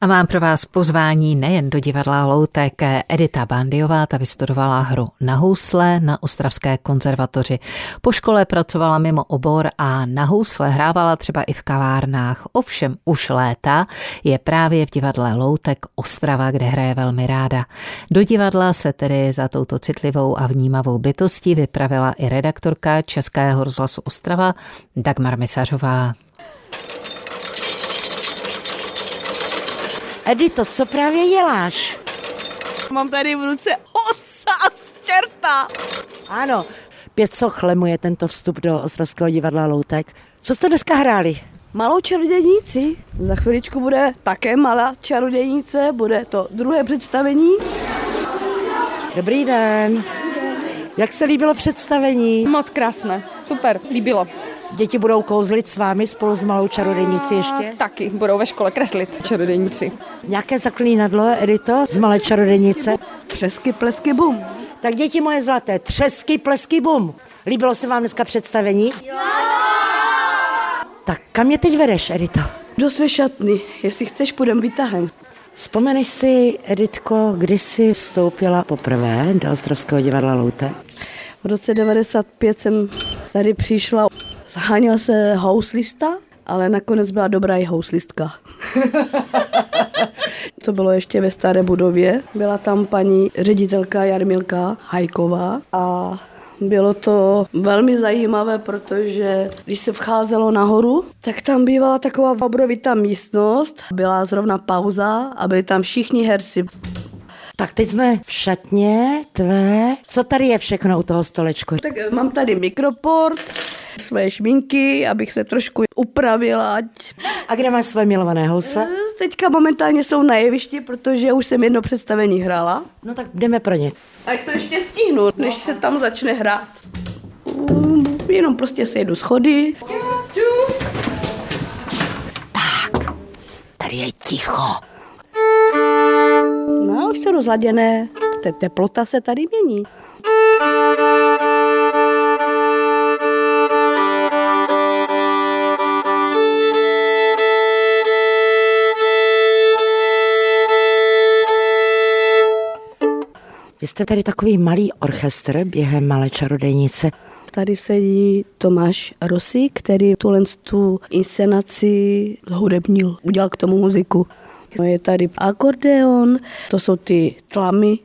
A mám pro vás pozvání nejen do divadla Loutek. Edita Bandiová ta vystudovala hru na housle na Ostravské konzervatoři. Po škole pracovala mimo obor a na housle hrávala třeba i v kavárnách. Ovšem už léta je právě v divadle Loutek Ostrava, kde hraje velmi ráda. Do divadla se tedy za touto citlivou a vnímavou bytostí vypravila i redaktorka Českého rozhlasu Ostrava Dagmar Misařová. Edito, co právě děláš? Mám tady v ruce osaz čerta. Ano, pět soch je tento vstup do Ostravského divadla Loutek. Co jste dneska hráli? Malou čarodějnici. Za chviličku bude také malá čarodějnice, bude to druhé představení. Dobrý den. Jak se líbilo představení? Moc krásné, super, líbilo. Děti budou kouzlit s vámi spolu s malou čarodějnicí ještě? Taky, budou ve škole kreslit čarodějnici. Nějaké zaklínadlo, Edito, z malé čarodějnice? Třesky, plesky, bum. Tak děti moje zlaté, třesky, plesky, bum. Líbilo se vám dneska představení? Jo! Tak kam je teď vedeš, Edito? Do své šatny, jestli chceš, půjdem vytahem. Vzpomeneš si, Editko, kdy jsi vstoupila poprvé do Ostrovského divadla Loute? V roce 95 jsem tady přišla Zháněl se houslista, ale nakonec byla dobrá i houslistka. to bylo ještě ve staré budově. Byla tam paní ředitelka Jarmilka Hajková a bylo to velmi zajímavé, protože když se vcházelo nahoru, tak tam bývala taková obrovitá místnost, byla zrovna pauza a byli tam všichni herci. Tak teď jsme v šatně tvé. Co tady je všechno u toho stolečku? Tak mám tady mikroport, své šminky, abych se trošku upravila. A kde máš své milované housle? Eh, teďka momentálně jsou na jevišti, protože už jsem jedno představení hrála. No tak jdeme pro ně. A to ještě stihnu, než se tam začne hrát. Jenom prostě se jedu schody. Tak, tady je ticho. No, už jsou rozladěné. Te teplota se tady mění. Vy jste tady takový malý orchestr během Malé čarodejnice. Tady sedí Tomáš Rosy, který tuhle tu inscenaci hudebnil, udělal k tomu muziku. Je tady akordeon, to jsou ty tlamy,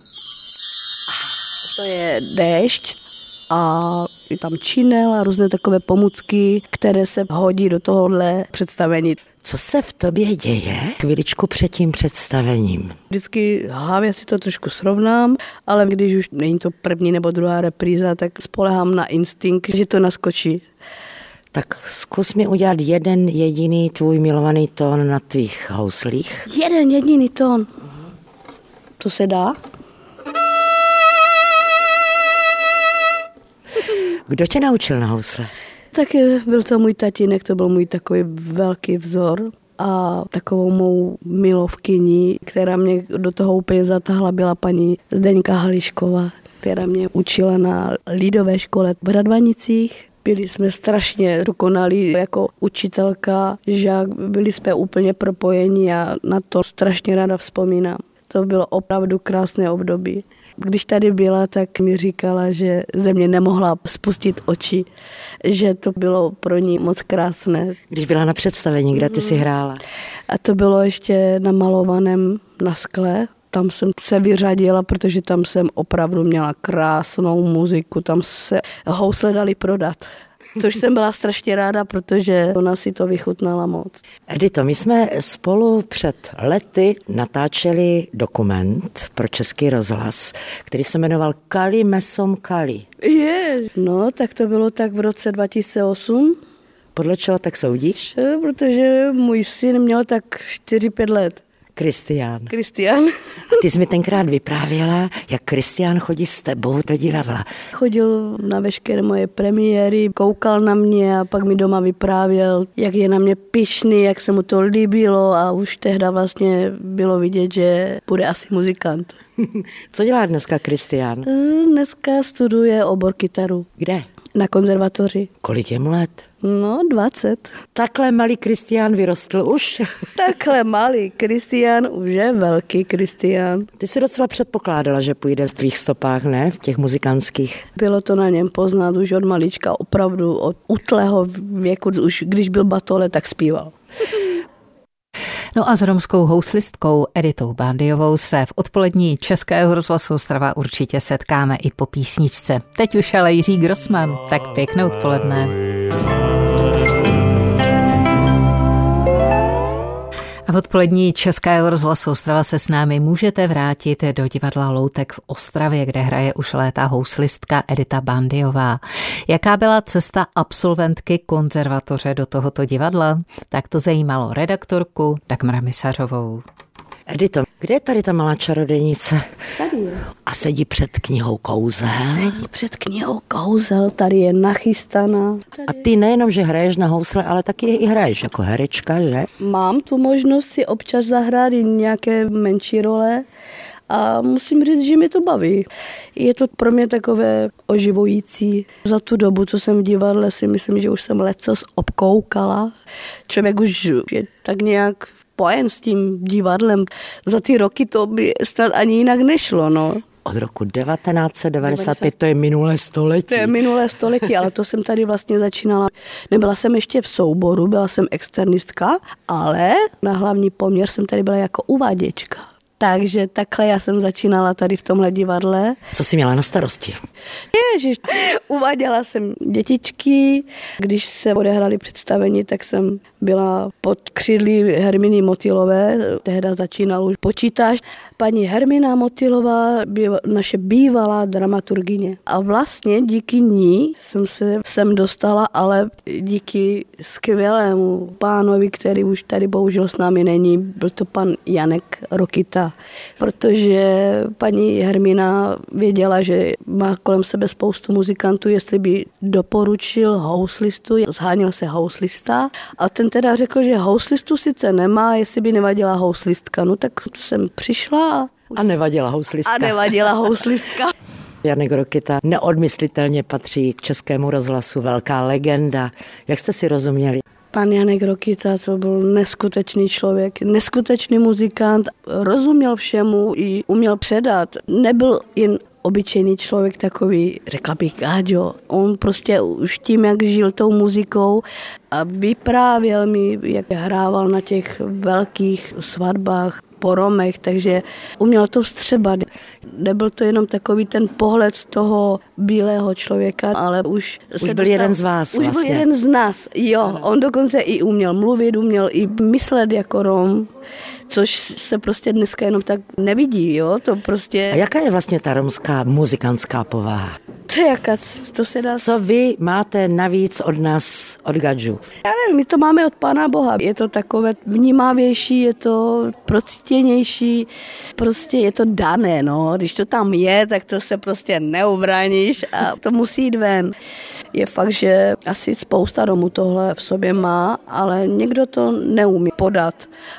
to je déšť a je tam činel a různé takové pomůcky, které se hodí do tohohle představení. Co se v tobě děje chviličku před tím představením? Vždycky hlavě si to trošku srovnám, ale když už není to první nebo druhá repríza, tak spolehám na instinkt, že to naskočí. Tak zkus mi udělat jeden jediný tvůj milovaný tón na tvých houslích. Jeden jediný tón. To se dá? Kdo tě naučil na housle? Tak byl to můj tatínek, to byl můj takový velký vzor a takovou mou milovkyní, která mě do toho úplně zatáhla, byla paní Zdeňka Hališková, která mě učila na lidové škole v Radvanicích. Byli jsme strašně dokonalí jako učitelka, žák, byli jsme úplně propojení a na to strašně ráda vzpomínám. To bylo opravdu krásné období. Když tady byla, tak mi říkala, že ze mě nemohla spustit oči, že to bylo pro ní moc krásné. Když byla na představení, kde ty si mhm. hrála? A to bylo ještě namalovaném na skle, tam jsem se vyřadila, protože tam jsem opravdu měla krásnou muziku, tam se housle dali prodat což jsem byla strašně ráda, protože ona si to vychutnala moc. Edito, my jsme spolu před lety natáčeli dokument pro Český rozhlas, který se jmenoval Kali Mesom Kali. Je, no, tak to bylo tak v roce 2008. Podle čeho tak soudíš? Eh, protože můj syn měl tak 4-5 let. Kristián. Kristián. Ty jsi mi tenkrát vyprávěla, jak Kristián chodí s tebou do divadla. Chodil na veškeré moje premiéry, koukal na mě a pak mi doma vyprávěl, jak je na mě pišný, jak se mu to líbilo a už tehda vlastně bylo vidět, že bude asi muzikant. Co dělá dneska Kristián? Eh, dneska studuje obor kytaru. Kde? Na konzervatoři. Kolik je mu let? No, 20. Takhle malý Kristián vyrostl už. Takhle malý Kristián už je velký Kristián. Ty si docela předpokládala, že půjde v tvých stopách, ne? V těch muzikantských. Bylo to na něm poznat už od malička, opravdu od utlého věku, už když byl batole, tak zpíval. No a s romskou houslistkou Editou Bandiovou se v odpolední Českého rozhlasu Ostrava určitě setkáme i po písničce. Teď už ale Jiří Grossman, tak pěkné odpoledne. A v odpolední Českého rozhlasu Ostrava se s námi můžete vrátit do divadla Loutek v Ostravě, kde hraje už léta houslistka Edita Bandiová. Jaká byla cesta absolventky konzervatoře do tohoto divadla? Tak to zajímalo redaktorku Dagmara Misařovou. Edito, kde je tady ta malá čarodejnice? Tady je. A sedí před knihou kouzel. Sedí před knihou kouzel, tady je nachystaná. A ty nejenom, že hraješ na housle, ale taky i hraješ jako herečka, že? Mám tu možnost si občas zahrát i nějaké menší role a musím říct, že mi to baví. Je to pro mě takové oživující. Za tu dobu, co jsem v divadle, si myslím, že už jsem lecos obkoukala. Člověk už je tak nějak spojen s tím divadlem. Za ty roky to by snad ani jinak nešlo, no. Od roku 1995, to je minulé století. To je minulé století, ale to jsem tady vlastně začínala. Nebyla jsem ještě v souboru, byla jsem externistka, ale na hlavní poměr jsem tady byla jako uváděčka. Takže takhle já jsem začínala tady v tomhle divadle. Co jsi měla na starosti? Ježiš, uváděla jsem dětičky, když se odehrali představení, tak jsem byla pod křídly Herminy Motilové, tehda začínal už počítač. Paní Hermina Motilová byla naše bývalá dramaturgině. A vlastně díky ní jsem se sem dostala, ale díky skvělému pánovi, který už tady bohužel s námi není, byl to pan Janek Rokita, protože paní Hermina věděla, že má kolem sebe spoustu muzikantů, jestli by doporučil houslistu, zháněl se houslista a ten teda řekl, že houslistu sice nemá, jestli by nevadila houslistka. No tak jsem přišla a... A nevadila houslistka. A nevadila houslistka. Janek Rokita neodmyslitelně patří k českému rozhlasu, velká legenda. Jak jste si rozuměli? Pan Janek Rokita, to byl neskutečný člověk, neskutečný muzikant, rozuměl všemu i uměl předat. Nebyl jen obyčejný člověk takový, řekla bych Gáďo. On prostě už tím, jak žil tou muzikou a vyprávěl mi, jak hrával na těch velkých svatbách, poromech, takže uměl to vstřebat. Nebyl to jenom takový ten pohled toho bílého člověka, ale už... Už byl dostal, jeden z vás Už vlastně. byl jeden z nás, jo. Ano. On dokonce i uměl mluvit, uměl i myslet jako Rom což se prostě dneska jenom tak nevidí, jo, to prostě... A jaká je vlastně ta romská muzikantská povaha? To jaká, to se dá... Co vy máte navíc od nás, od gadžu? Já nevím, my to máme od Pána Boha. Je to takové vnímavější, je to procítěnější, prostě je to dané, no. Když to tam je, tak to se prostě neubraníš a to musí jít ven. Je fakt, že asi spousta Romů tohle v sobě má, ale někdo to neumí podat.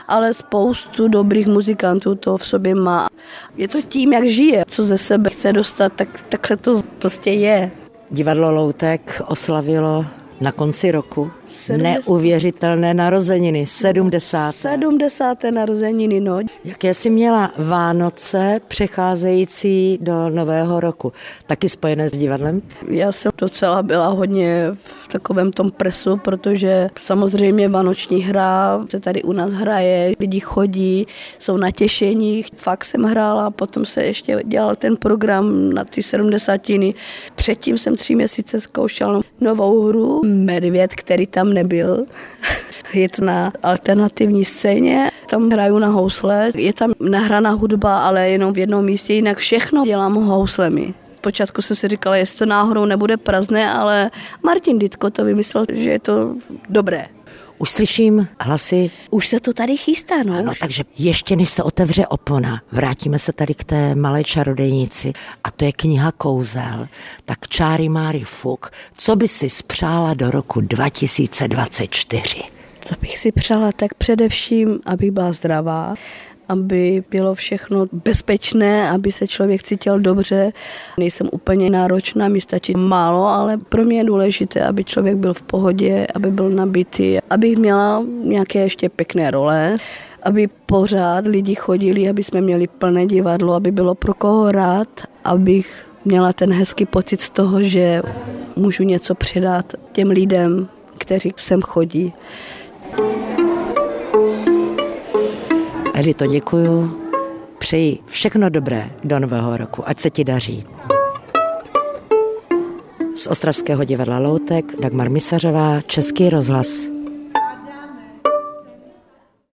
Ale spoustu dobrých muzikantů to v sobě má. Je to tím, jak žije, co ze sebe chce dostat, tak takhle to prostě je. Divadlo Loutek oslavilo na konci roku 70. neuvěřitelné narozeniny, 70. 70. narozeniny, no. Jaké jsi měla Vánoce přecházející do Nového roku? Taky spojené s divadlem? Já jsem docela byla hodně v takovém tom presu, protože samozřejmě vánoční hra se tady u nás hraje, lidi chodí, jsou natěšení. Fakt jsem hrála, potom se ještě dělal ten program na ty sedmdesátiny. Předtím jsem tři měsíce zkoušela novou hru Medvěd, který tam nebyl. Je to na alternativní scéně, tam hraju na housle, je tam nahraná hudba, ale jenom v jednom místě, jinak všechno dělám houslemi. Počátku jsem si říkala, jestli to náhodou nebude prázdné, ale Martin Ditko to vymyslel, že je to dobré. Už slyším hlasy. Už se to tady chystá, no. Ano, takže ještě než se otevře opona, vrátíme se tady k té malé čarodejnici a to je kniha Kouzel. Tak Čáry Máry Fuk, co by si spřála do roku 2024? Co bych si přála, tak především, abych byla zdravá, aby bylo všechno bezpečné, aby se člověk cítil dobře. Nejsem úplně náročná, mi stačí málo, ale pro mě je důležité, aby člověk byl v pohodě, aby byl nabitý, abych měla nějaké ještě pěkné role aby pořád lidi chodili, aby jsme měli plné divadlo, aby bylo pro koho rád, abych měla ten hezký pocit z toho, že můžu něco předat těm lidem, kteří sem chodí. Edito, děkuju. Přeji všechno dobré do nového roku. Ať se ti daří. Z Ostravského divadla Loutek Dagmar Misařová, Český rozhlas.